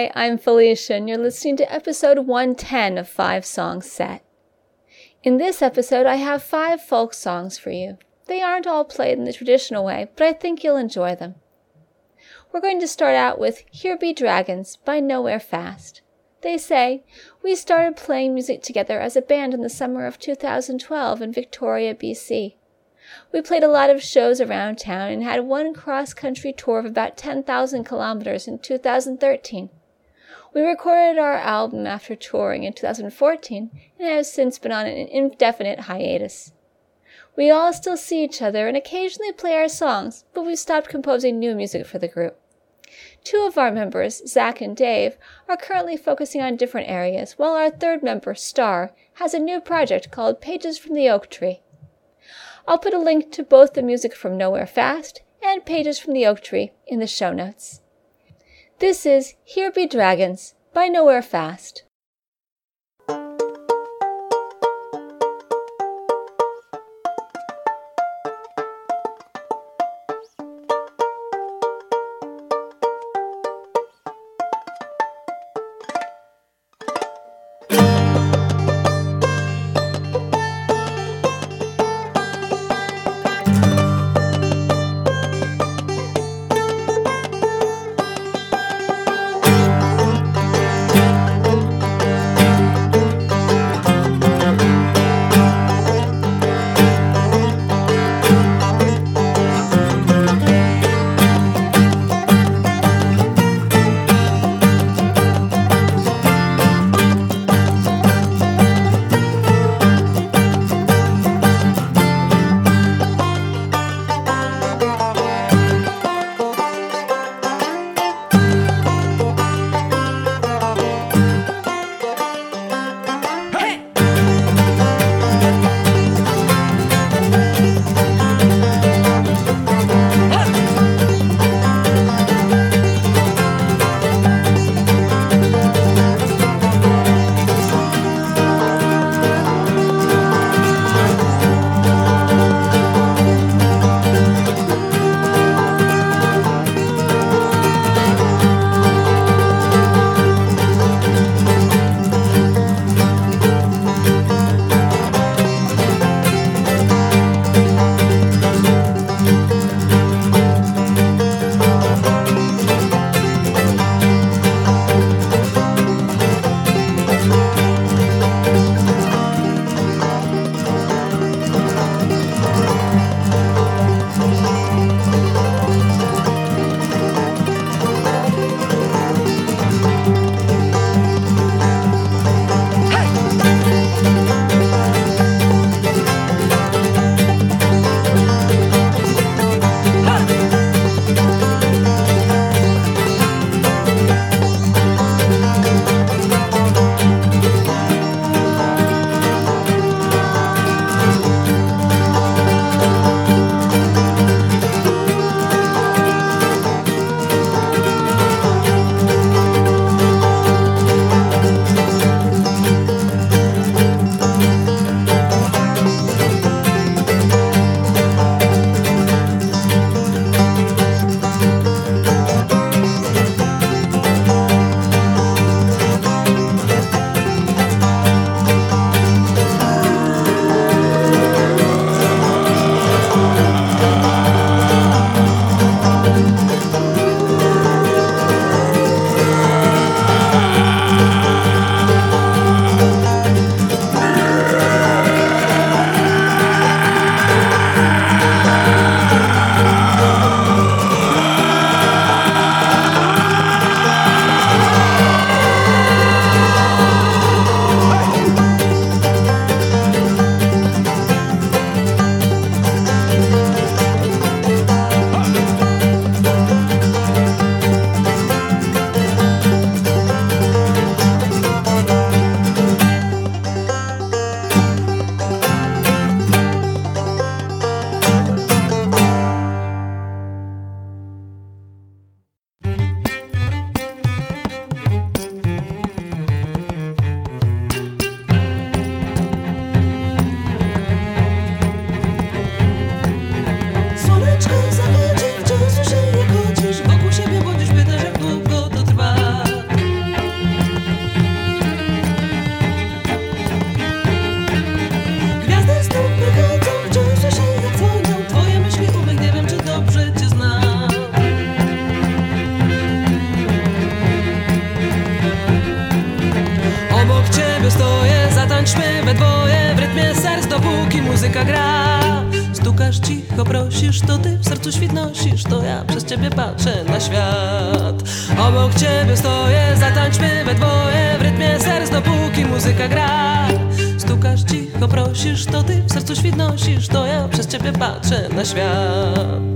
Hi, I'm Felicia, and you're listening to episode 110 of Five Song Set. In this episode, I have five folk songs for you. They aren't all played in the traditional way, but I think you'll enjoy them. We're going to start out with Here Be Dragons by Nowhere Fast. They say, We started playing music together as a band in the summer of 2012 in Victoria, BC. We played a lot of shows around town and had one cross country tour of about 10,000 kilometers in 2013. We recorded our album after touring in 2014 and have since been on an indefinite hiatus. We all still see each other and occasionally play our songs, but we've stopped composing new music for the group. Two of our members, Zach and Dave, are currently focusing on different areas, while our third member, Star, has a new project called Pages from the Oak Tree. I'll put a link to both the music from Nowhere Fast and Pages from the Oak Tree in the show notes. This is Here Be Dragons by Nowhere Fast. Muzyka gra. Stukasz cicho, prosisz, to ty w sercu świt nosisz To ja przez ciebie patrzę na świat. Obok ciebie stoję, zatańczmy we dwoje W rytmie serc, dopóki muzyka gra. Stukasz cicho, prosisz, to ty w sercu świt nosisz To ja przez ciebie patrzę na świat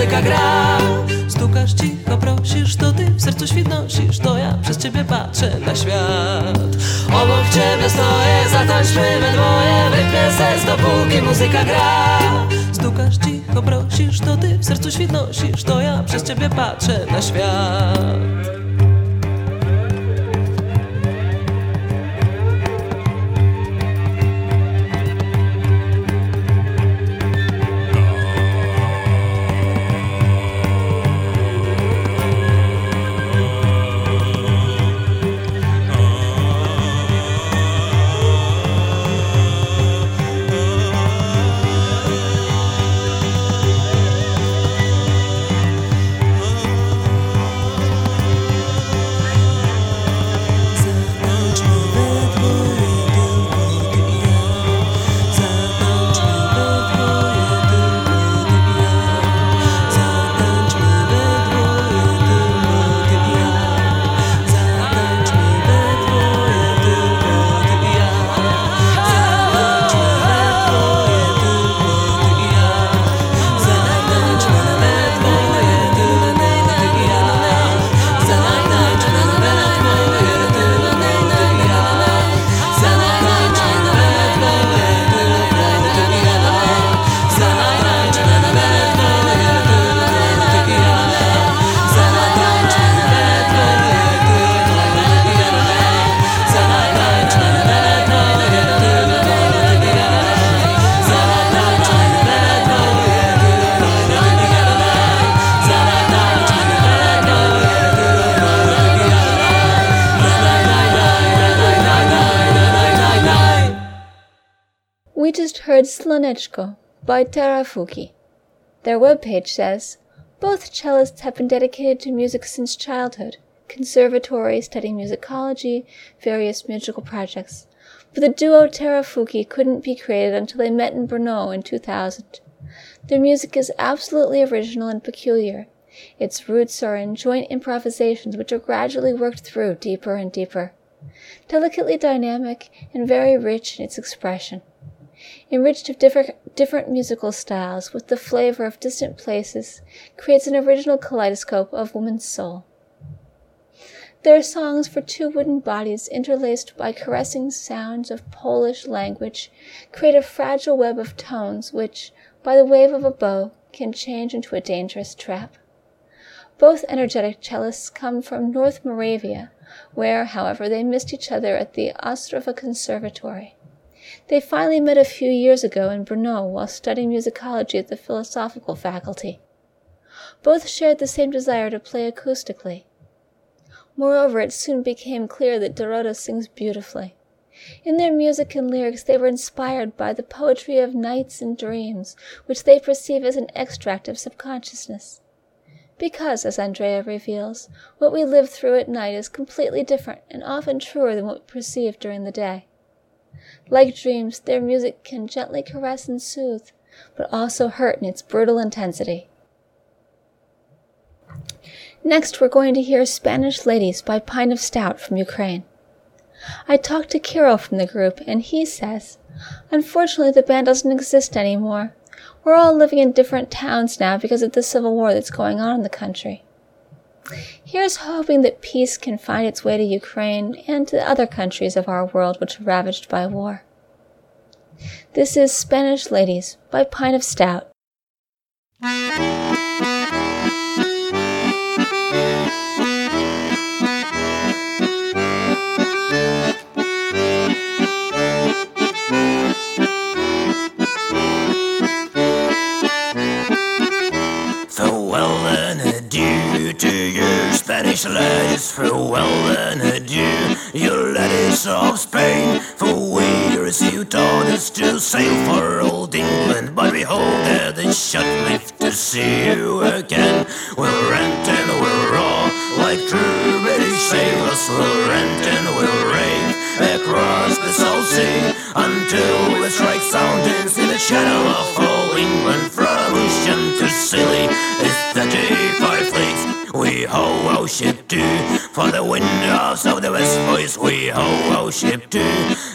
muzyka gra. Stukasz cicho, prosisz, to ty w sercu świt nosisz To ja przez ciebie patrzę na świat. Obok ciebie stoję, zatańczmy we dwoje W rytmie serc, dopóki muzyka gra. Stukasz cicho, prosisz, to ty w sercu świt nosisz To ja przez ciebie patrzę na świat Sloneczko by Tara Fuki. Their webpage says, both cellists have been dedicated to music since childhood, conservatory, studying musicology, various musical projects. But the duo Tara Fuki couldn't be created until they met in Brno in 2000. Their music is absolutely original and peculiar. Its roots are in joint improvisations which are gradually worked through deeper and deeper. Delicately dynamic and very rich in its expression enriched of different, different musical styles, with the flavor of distant places, creates an original kaleidoscope of woman's soul. There are songs for two wooden bodies interlaced by caressing sounds of Polish language, create a fragile web of tones which, by the wave of a bow, can change into a dangerous trap. Both energetic cellists come from North Moravia, where, however, they missed each other at the Ostrava Conservatory. They finally met a few years ago in Brno while studying musicology at the philosophical faculty. Both shared the same desire to play acoustically. Moreover, it soon became clear that Dorota sings beautifully. In their music and lyrics they were inspired by the poetry of nights and dreams, which they perceive as an extract of subconsciousness. Because, as Andrea reveals, what we live through at night is completely different and often truer than what we perceive during the day. Like dreams, their music can gently caress and soothe, but also hurt in its brutal intensity. Next, we're going to hear Spanish Ladies by Pint of Stout from Ukraine. I talked to Kiro from the group, and he says, Unfortunately, the band doesn't exist anymore. We're all living in different towns now because of the civil war that's going on in the country. Here's hoping that peace can find its way to Ukraine and to the other countries of our world which are ravaged by war. This is Spanish Ladies by Pint of Stout. Spanish ladies, farewell and adieu. Your ladies of Spain, for we received orders to sail for old England. But we hope that the shot live to see you again. We'll rent and we'll roll like true British sailors. We'll rent and we'll rave across the South Sea until we strike soundings in the channel of all England from ocean to Scilly. It's 35 leagues we ho ho ship to for the windows of the west boys. We ho ho ship to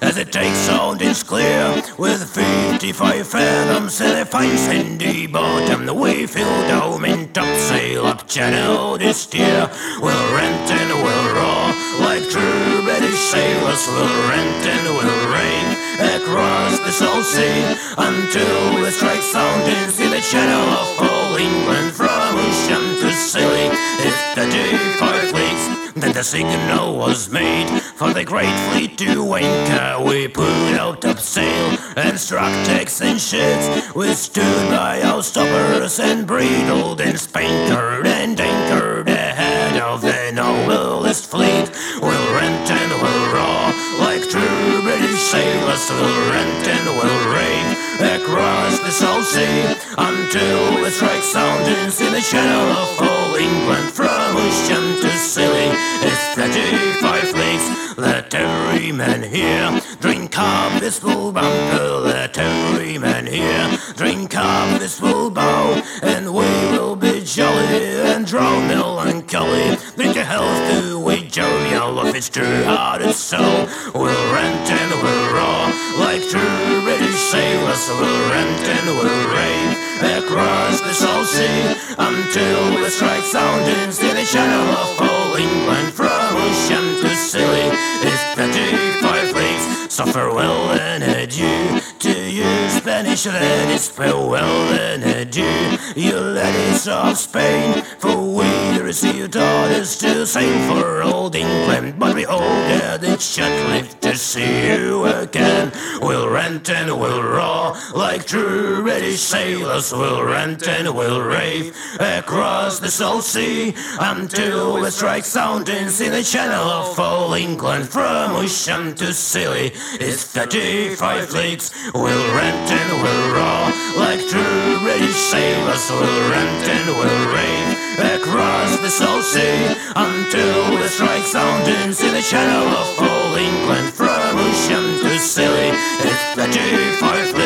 as it takes soundings clear with 55 fathoms and a fine sandy bottom. We fill dome in topsail up channel this year. We'll rent and we'll roar like true British sailors. We'll rent and we'll rain across the South Sea until we strike soundings in the channel of all England from ocean to Scilly. If the day five weeks that the signal was made for the great fleet to anchor. We put out up sail and struck decks and sheds. We stood by our stoppers and bridled and spankered and anchored ahead of the noblest fleet. We'll rent and we'll roar like true British sailors. We'll rent and we'll rave across the South Sea until we strike soundings in the channel of all England from ocean to Scilly. It's 35 leagues. Let every man here drink up this full bumper. Let every man here drink up this full bow, and we will be jolly and drown melancholy. Drink a health to we jovial of its true-hearted soul. We'll rent and we'll roar like true sailors. We'll rent and we'll rave across the South Sea until we strike soundings in the channel of all England from ocean to Scilly. It's 25 leagues, so farewell Spanish ladies. Farewell and adieu, you ladies of Spain. For we received orders to sail for old England, but we hope that it should live to see you again. We'll rent and we'll roar like true British sailors. We'll rent and we'll rave across the South Sea until we strike soundings in the channel of all England from ocean to Scilly. It's 35 leagues. We'll rent and we'll we'll like true British sailors. We'll rent and we'll rain across the old sea until we strike sound in the channel of all England from ocean to sea. It's the G5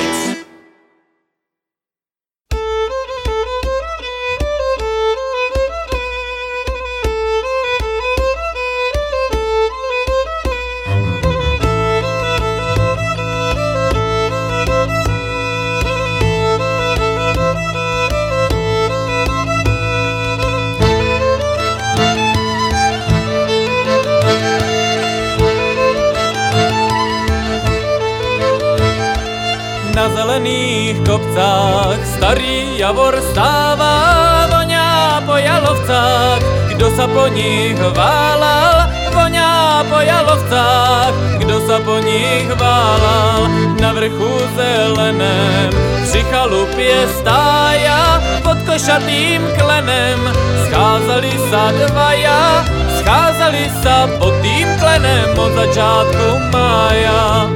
po nich válal, voňá po jalovcách, kdo sa po nich válal, na vrchu zeleném, při chalupě stája, pod košatým klenem, scházeli sa dvaja, scházeli sa pod tým klenem od začátku mája.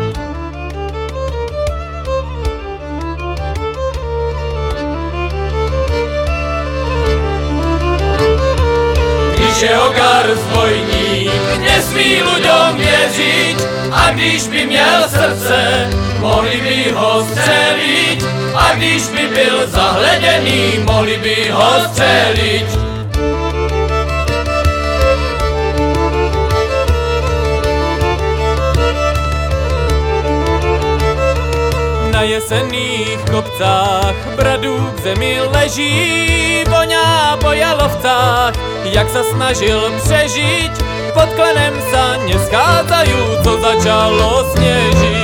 Když je ogar zbojník, nesmí ľuďom věřiť a když by měl srdce, mohli by ho střelit. A když by byl zahleděný, mohli by ho střelit. Na jesených kopcách. Bradů k zemi leží, voňá po jalovcách. Jak se snažil přežít, pod klenem sa neschádzajú Co začalo sněžit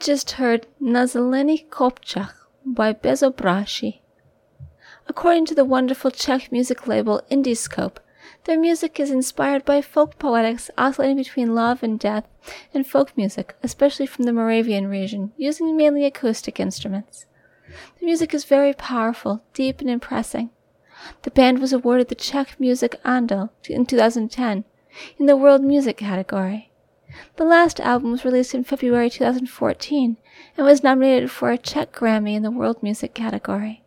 just heard Nazaleni Kopchak by Bezobrashi. According to the wonderful Czech music label Indies Scope, their music is inspired by folk poetics oscillating between love and death and folk music, especially from the Moravian region, using mainly acoustic instruments. The music is very powerful, deep, and impressing. The band was awarded the Czech Music Anděl in 2010 in the World Music category. The last album was released in February 2014 and was nominated for a Czech Grammy in the World Music category.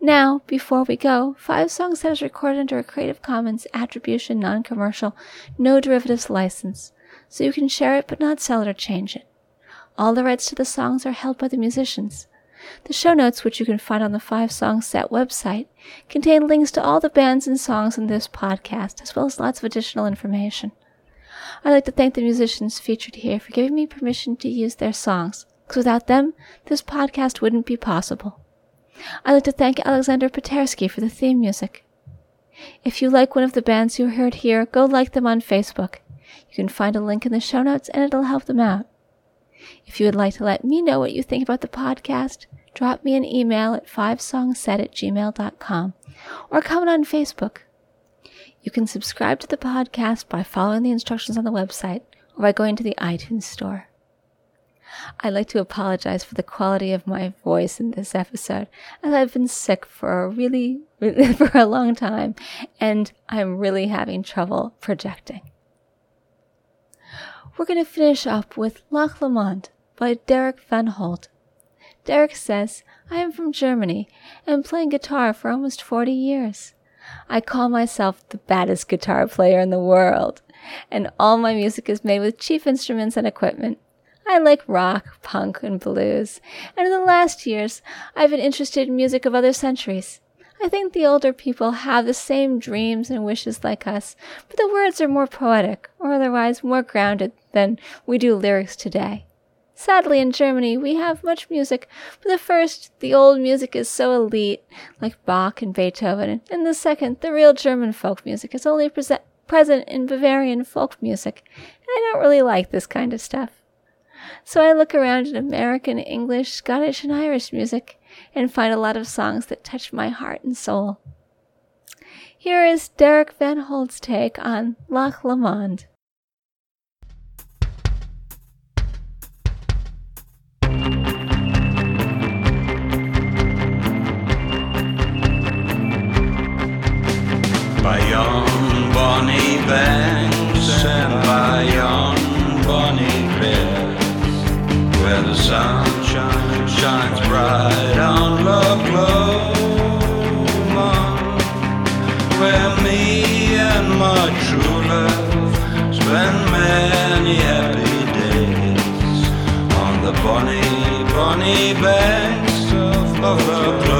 Now, before we go, Five Songs Set is recorded under a Creative Commons Attribution Non Commercial No Derivatives license, so you can share it but not sell it or change it. All the rights to the songs are held by the musicians. The show notes, which you can find on the Five Songs Set website, contain links to all the bands and songs in this podcast, as well as lots of additional information. I'd like to thank the musicians featured here for giving me permission to use their songs, because without them, this podcast wouldn't be possible. I'd like to thank Alexander Patersky for the theme music. If you like one of the bands you heard here, go like them on Facebook. You can find a link in the show notes and it'll help them out. If you would like to let me know what you think about the podcast, drop me an email at fivesongset at gmail.com or comment on Facebook. You can subscribe to the podcast by following the instructions on the website or by going to the iTunes store. I'd like to apologize for the quality of my voice in this episode, as I've been sick for a really, really for a long time, and I'm really having trouble projecting. We're going to finish up with Loch Lomond by Derek Van Holt. Derek says, I am from Germany and playing guitar for almost 40 years. I call myself the baddest guitar player in the world, and all my music is made with cheap instruments and equipment. I like rock, punk, and blues, and in the last years I've been interested in music of other centuries. I think the older people have the same dreams and wishes like us, but the words are more poetic, or otherwise more grounded than we do lyrics today. Sadly, in Germany, we have much music, but the first, the old music is so elite, like Bach and Beethoven, and the second, the real German folk music, is only pre- present in Bavarian folk music, and I don't really like this kind of stuff. So I look around at American, English, Scottish, and Irish music and find a lot of songs that touch my heart and soul. Here is Derek Van Holt's take on Loch Lomond. Banks and by yon bonny cliffs, where the sunshine shines bright on Loch where me and my true love spend many happy days on the bonny, bonny banks of, of Loch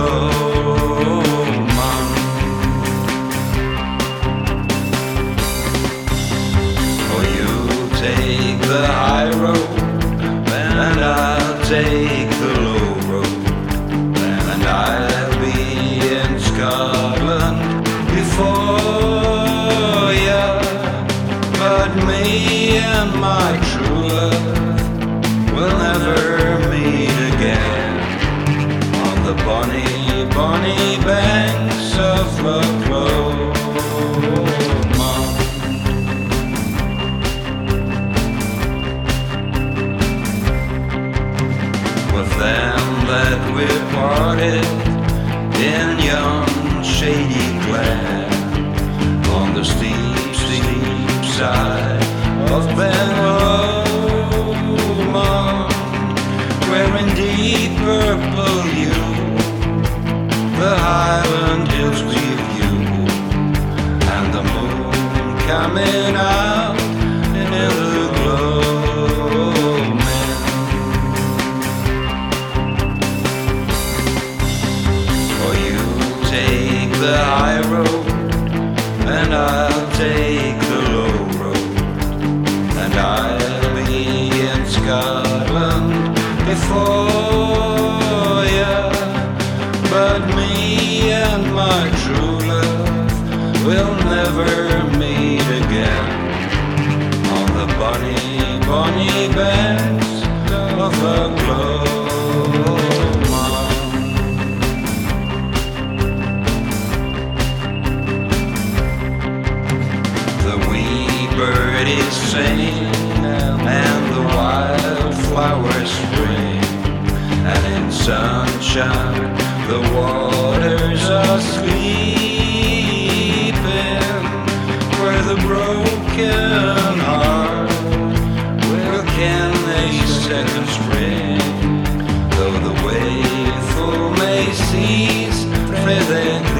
parted in yon shady glare on the steep, steep side of Ben Lomond, where in deep purple hue the highland hills grieve you, and the moon coming out and my true love will never meet again on the bonny, bonny banks of the Glomar. The wee birdies sing and the wildflowers spring, and in sunshine the waters are sleeping. Where the broken heart will can they second spring, though the wakeful may cease presently.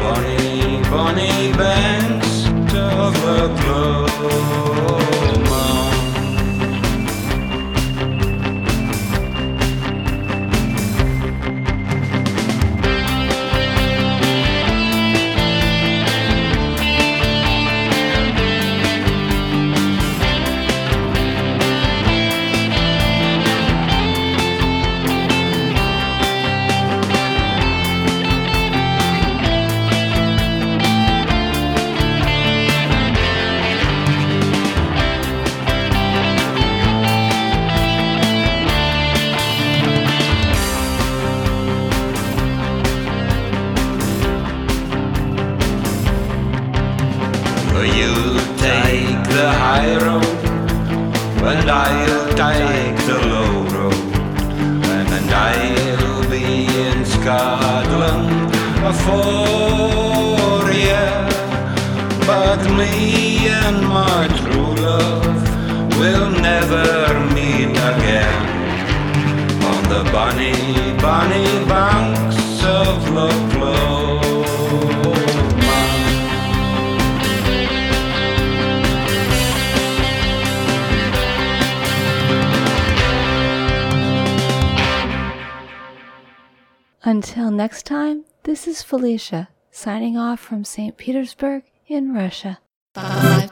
Bonny, bonny banks of the Glomar. For you take the high road, and I'll take the low road, and I'll be in Scotland before ya. But me and my true love will never meet again on the bonny, bonny banks of Loch Until next time, this is Felicia signing off from St. Petersburg in Russia. Five.